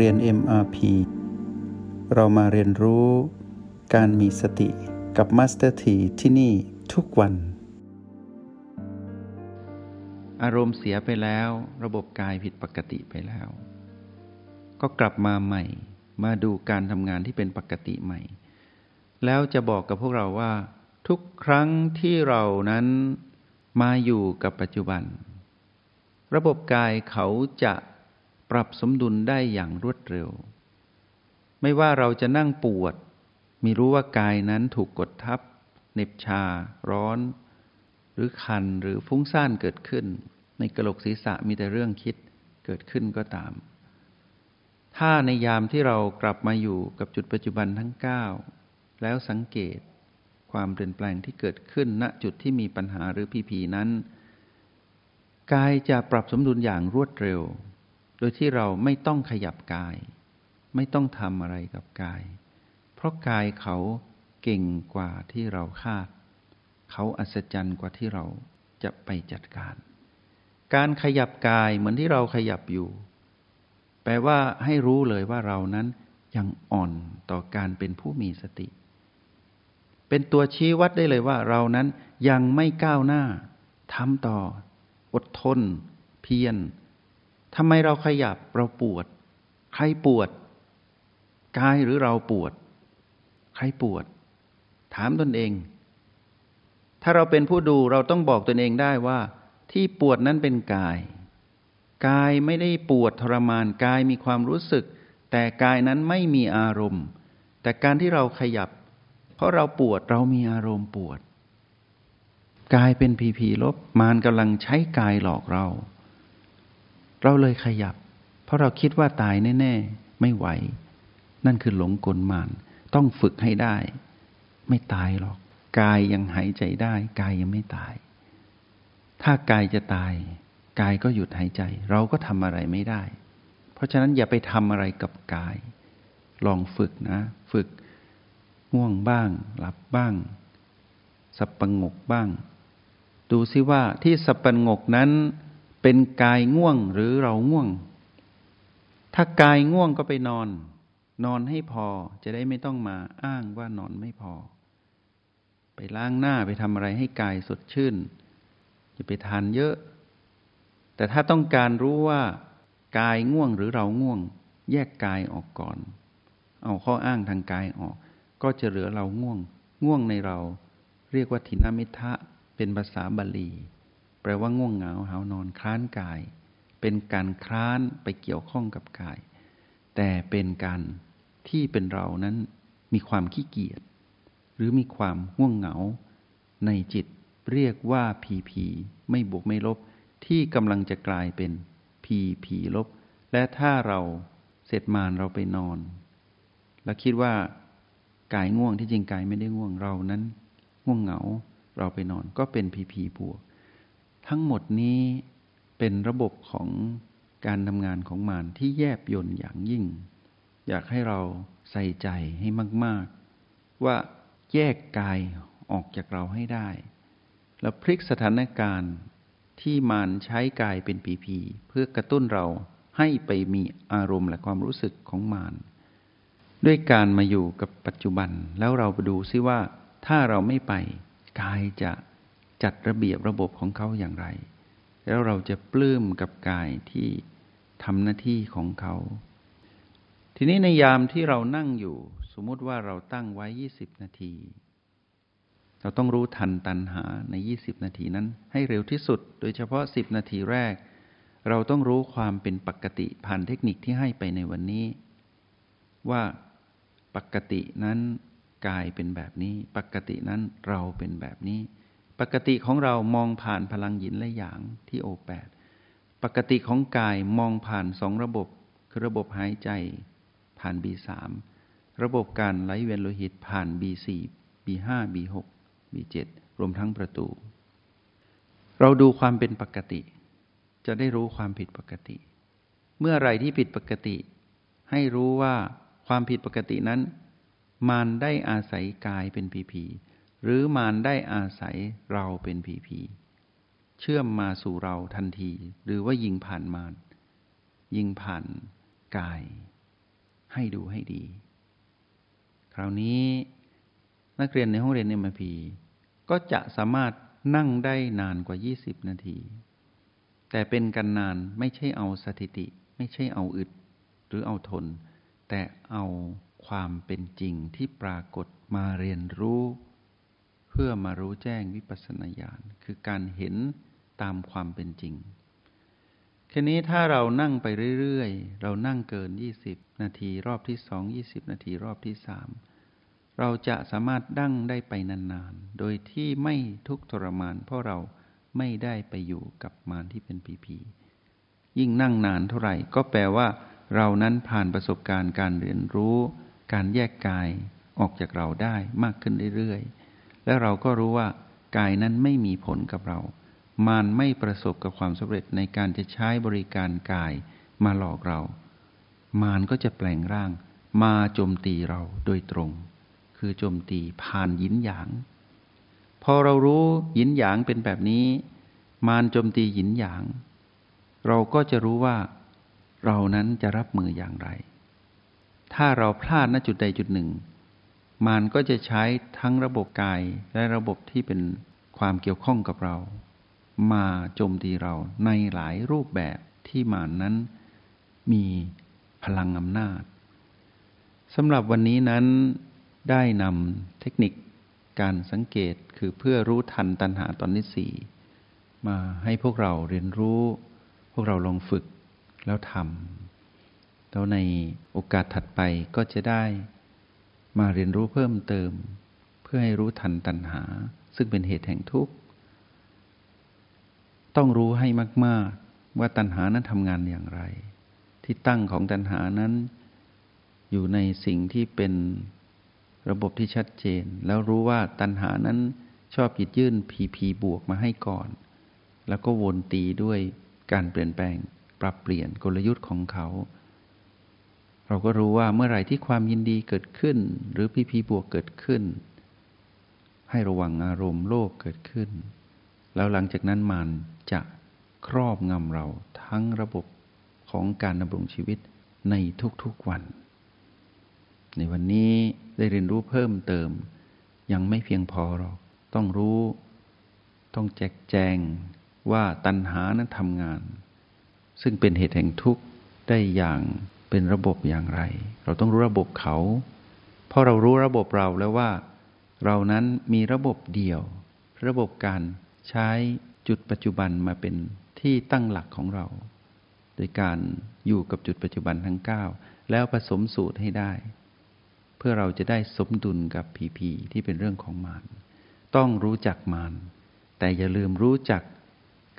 เรียน MRP เรามาเรียนรู้การมีสติกับ Master T ที่ที่นี่ทุกวัน อารมณ์เสียไปแล้ว ระบบกายผิดปกติไปแล้ว ก็กลับมาใหม่ มาดูการทำงานที่เป็นปกติใหม่ แล้วจะบอกกับพวกเราว่า ทุกครั้งที่เรานั้นมาอยู่กับปัจจุบัน ระบบกายเขาจะ ปรับสมดุลได้อย่างรวดเร็ว ไม่ว่าเราจะนั่งปวด มีรู้ว่ากายนั้นถูกกดทับเหน็บชา ร้อน หรือคันหรือฟุ้งซ่านเกิดขึ้น ในกระโหลกศีรษะมีแต่เรื่องคิดเกิดขึ้นก็ตาม ถ้าในยามที่เรากลับมาอยู่กับจุดปัจจุบันทั้ง 9 แล้วสังเกตความเปลี่ยนแปลงที่เกิดขึ้นณจุดที่มีปัญหาหรือพีพีนั้น กายจะปรับสมดุลอย่างรวดเร็ว โดยที่เราไม่ต้องขยับกาย ไม่ต้องทำอะไรกับกาย เพราะกายเขาเก่งกว่าที่เราคาด เขาอัศจรรย์กว่าที่เราจะไปจัดการ การขยับกายเหมือนที่เราขยับอยู่ แปลว่าให้รู้เลยว่าเรานั้นยังอ่อนต่อการเป็นผู้มีสติ เป็นตัวชี้วัดได้เลยว่าเรานั้นยังไม่ก้าวหน้าทำต่อ อดทน เพียร ทำไมเราขยับเราปวด ใครปวด กายหรือเราปวด ใครปวด ถามตนเอง ถ้าเราเป็นผู้ดูเราต้องบอกตนเองได้ว่า ที่ปวดนั้นเป็นกาย กายไม่ได้ปวดทรมานกายมีความรู้สึก แต่กายนั้นไม่มีอารมณ์ แต่การที่เราขยับ เพราะเราปวดเรามีอารมณ์ปวด กายเป็นผีผีลบมารกำลังใช้กายหลอกเรา เราเลยขยับ เพราะเราคิดว่าตายแน่ ๆ ไม่ไหว นั่นคือหลงกลมารต้องฝึกให้ได้ ไม่ตายหรอก กายยังหายใจได้ กายยังไม่ตาย ถ้ากายจะตาย กายก็หยุดหายใจ เราก็ทำอะไรไม่ได้ เพราะฉะนั้นอย่าไปทำอะไรกับกาย ลองฝึกนะ ฝึกง่วงบ้าง หลับบ้าง สับประงกบ้าง ดูซิว่าที่สับประงกนั้น เป็นกายง่วงหรือเราง่วง ถ้ากายง่วงก็ไปนอน นอนให้พอจะได้ไม่ต้องมาอ้างว่านอนไม่พอ ไปล้างหน้าไปทำอะไรให้กายสดชื่นอย่าไปทานเยอะ แต่ถ้าต้องการรู้ว่ากายง่วงหรือเราง่วง แยกกายออกก่อน เอาข้ออ้างทางกายออก ก็จะเหลือเราง่วง ง่วงในเรา เรียกว่าทินามิทะเป็นภาษาบาลี แปลว่าง่วงเหงาหานอนคลานกาย เป็นการคลานไปเกี่ยวข้องกับกาย แต่เป็นการที่เป็นเรานั้นมีความขี้เกียจหรือมีความง่วงเหงา ในจิตเรียกว่าผีผีไม่บวกไม่ลบ ที่กำลังจะกลายเป็นผีผีลบ และถ้าเราเสร็จมานเราไปนอน แล้วคิดว่ากายง่วงที่จริงกายไม่ได้ง่วงเรานั้น ง่วงเหงาเราไปนอนก็เป็นผีผีบวก ทั้งหมดนี้เป็นระบบของการทำงานของมารที่แยบยนอย่างยิ่ง อยากให้เราใส่ใจให้มาก ๆ ว่าแยกกายออกจากเราให้ได้ แล้วพลิกสถานการณ์ที่มารใช้กายเป็นผีผีเพื่อกระตุ้นเราให้ไปมีอารมณ์และความรู้สึกของมารด้วยการมาอยู่กับปัจจุบันแล้วเราไปดูซิว่าถ้าเราไม่ไปกายจะ จัดระเบียบระบบของเขาอย่างไร แล้วเราจะปลื้มกับกายที่ทำหน้าที่ของเขา ทีนี้ในยามที่เรานั่งอยู่ สมมติว่าเราตั้งไว้ 20 นาที เราต้องรู้ทันตันหาใน 20 นาทีนั้น ให้เร็วที่สุด โดยเฉพาะ 10 นาทีแรก เราต้องรู้ความเป็นปกติผ่านเทคนิคที่ให้ไปในวันนี้ ว่าปกตินั้นกายเป็นแบบนี้ ปกตินั้นเราเป็นแบบนี้ ปกติของเรามองผ่านพลังหยินและหยางที่โอแปดปกติของกายมองผ่านสองระบบ คือระบบหายใจผ่านบีสามระบบการไหลเวียนโลหิตผ่านบีสี่บีห้าบีหกบีเจ็ดรวมทั้งประตู เราดูความเป็นปกติ จะได้รู้ความผิดปกติ เมื่อไรที่ผิดปกติ ให้รู้ว่าความผิดปกตินั้นมารได้อาศัยกายเป็นผีผี หรือมารได้อาศัยเราเป็นผีผีเชื่อมมาสู่เราทันที หรือว่ายิงผ่านมารยิงผ่านกาย ให้ดูให้ดี คราวนี้นักเรียนในห้องเรียนเอ็มพีก็จะสามารถนั่งได้นานกว่า 20 นาที แต่เป็นกันนานไม่ใช่เอาสถิติ ไม่ใช่เอาอึด หรือเอาทน แต่เอาความเป็นจริงที่ปรากฏมาเรียนรู้ พื่อมารู้แจ้งวิปัสสนาญาณคือการเห็นตามความเป็นจริงทีนี้ถ้าเรานั่งไปเรื่อยๆ เรานั่งเกิน 20 นาทีรอบที่สอง20 นาทีรอบที่สามเราจะสามารถดั้งได้ไปนานๆ โดยที่ไม่ทุกทรมาน เพราะเราไม่ได้ไปอยู่กับมารที่เป็นผีผียิ่งนั่งนานเท่าไหร่ ก็แปลว่า เรานั้นผ่านประสบการณ์การเรียนรู้ การแยกกายออกจากเราได้มากขึ้นเรื่อยๆ และเราก็รู้ว่ากายนั้นไม่มีผลกับเรา มารไม่ประสบกับความสำเร็จในการจะใช้บริการกายมาหลอกเรา มารก็จะแปลงร่าง มาโจมตีเราโดยตรง คือโจมตีผ่านยินหยาง พอเรารู้ยินหยางเป็นแบบนี้ มารโจมตียินหยาง เราก็จะรู้ว่า เรานั้นจะรับมืออย่างไร ถ้าเราพลาดณจุดใดจุดหนึ่ง มารก็จะใช้ทั้งระบบกายและระบบที่เป็นความเกี่ยวข้องกับเรา มาโจมตีเราในหลายรูปแบบที่มารนนั้นมีพลังอำนาจสำหรับวันนี้นั้นได้นำเทคนิคการสังเกตคือเพื่อรู้ทันตัณหาตอนที่สี่มาให้พวกเราเรียนรู้ พวกเราลองฝึกแล้วทำแล้วในโอกาสถัดไปก็จะได้ มาเรียนรู้เพิ่มเติม เพื่อให้รู้ทันตัณหา ซึ่งเป็นเหตุแห่งทุกข์ ต้องรู้ให้มาก ๆ ว่าตัณหานั้นทำงานอย่างไร ที่ตั้งของตัณหานั้น อยู่ในสิ่งที่เป็นระบบที่ชัดเจน แล้วรู้ว่าตัณหานั้นชอบหยิบยื่นพีพีบวกมาให้ก่อน แล้วก็วนตีด้วยการเปลี่ยนแปลงปรับเปลี่ยนกลยุทธ์ของเขา เราก็รู้ว่าเมื่อไหร่ที่ความยินดีเกิดขึ้น หรือพีพีบวกเกิดขึ้น ให้ระวังอารมณ์โลภเกิดขึ้น แล้วหลังจากนั้นมันจะครอบงำเราทั้งระบบของการดำรงชีวิตในทุกๆวัน ในวันนี้ได้เรียนรู้เพิ่มเติม ยังไม่เพียงพอหรอกต้องรู้ ต้องแจกแจงว่าตัณหานั้นทำงาน ซึ่งเป็นเหตุแห่งทุกข์ได้อย่าง เป็นระบบอย่างไร เราต้องรู้ระบบเขา เพราะเรารู้ระบบเราแล้วว่า เรานั้นมีระบบเดียว ระบบการใช้จุดปัจจุบันมาเป็นที่ตั้งหลักของเรา โดยการอยู่กับจุดปัจจุบันทั้ง 9 แล้วผสมสูตรให้ได้ เพื่อเราจะได้สมดุลกับผีผีที่เป็นเรื่องของมารต้องรู้จักมารแต่อย่าลืมรู้จัก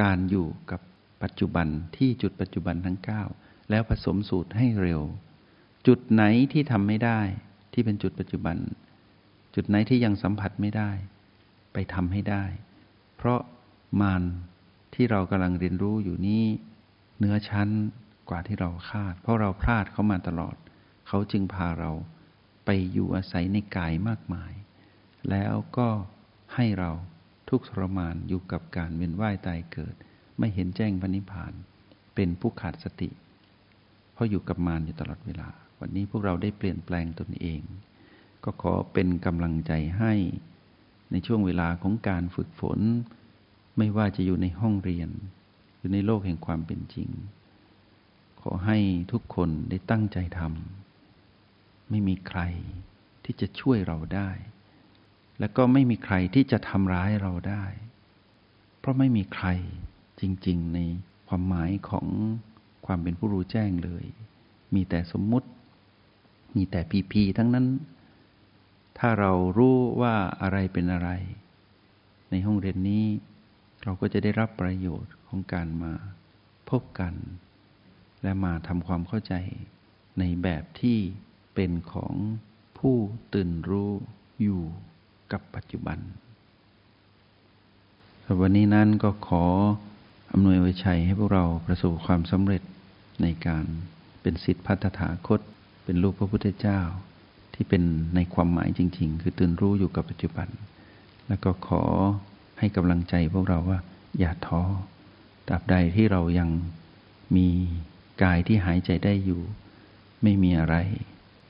การอยู่กับ ปัจจุบันที่จุดปัจจุบันทั้ง 9 แล้วผสมสูตรให้เร็ว จุดไหนที่ทำไม่ได้ที่เป็นจุดปัจจุบัน จุดไหนที่ยังสัมผัสไม่ได้ ไปทำให้ได้ เพราะมารที่เรากำลังเรียนรู้อยู่นี้เนื้อชั้นกว่าที่เราคาด เพราะเราพลาดเขามาตลอด เขาจึงพาเราไปอยู่อาศัยในกายมากมาย แล้วก็ให้เราทุกทรมานอยู่กับการเวียนว่ายตายเกิด ไม่เห็นแจ้งพระนิพพาน เป็นผู้ขาดสติ เพราะอยู่กับมารอยู่ตลอดเวลา วันนี้พวกเราได้เปลี่ยนแปลงตนเอง ก็ขอเป็นกำลังใจให้ในช่วงเวลาของการฝึกฝน ไม่ว่าจะอยู่ในห้องเรียนหรือในโลกแห่งความเป็นจริง ขอให้ทุกคนได้ตั้งใจทำไม่มีใครที่จะช่วยเราได้ และก็ไม่มีใครที่จะทำร้ายเราได้ เพราะไม่มีใคร จริง ๆ ในความหมายของความเป็นผู้รู้แจ้งเลย มีแต่สมมุติ มีแต่พีพีทั้งนั้น ถ้าเรารู้ว่าอะไรเป็นอะไร ในห้องเรียนนี้เราก็จะได้รับประโยชน์ของการมาพบกัน และมาทำความเข้าใจในแบบที่เป็นของผู้ตื่นรู้อยู่กับปัจจุบันวันนี้นั้นก็ขอ ยไว้ชัยให้พวกเราประสบความสำเร็จในการเป็นสิทธิพัฒถาคต เป็นรูปพระพุทธเจ้า ที่เป็นในความหมายจริง ๆ คือตื่นรู้อยู่กับปัจจุบัน แล้วก็ขอให้กำลังใจพวกเราว่าอย่าท้อตราบใดที่เรายังมีกายที่หายใจได้อยู่ ไม่มีอะไร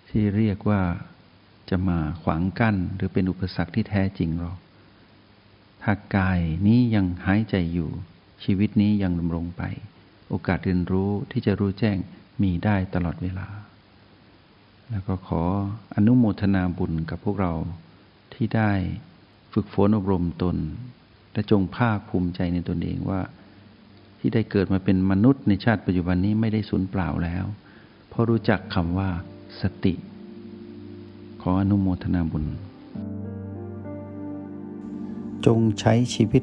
ที่เรียกว่าจะมาขวางกั้นหรือเป็นอุปสรรคที่แท้จริงหรอกถ้ากายนี้ยังหายใจอยู่ ชีวิตนี้ยังดำรงไป โอกาสเรียนรู้ที่จะรู้แจ้งมีได้ตลอดเวลา แล้วก็ขออนุโมทนาบุญกับพวกเราที่ได้ฝึกฝนอบรมตน และจงภาคภูมิใจในตนเองว่า ที่ได้เกิดมาเป็นมนุษย์ในชาติปัจจุบันนี้ไม่ได้สูญเปล่าแล้วเพราะรู้จักคำว่าสติ ขออนุโมทนาบุญ จงใช้ชีวิต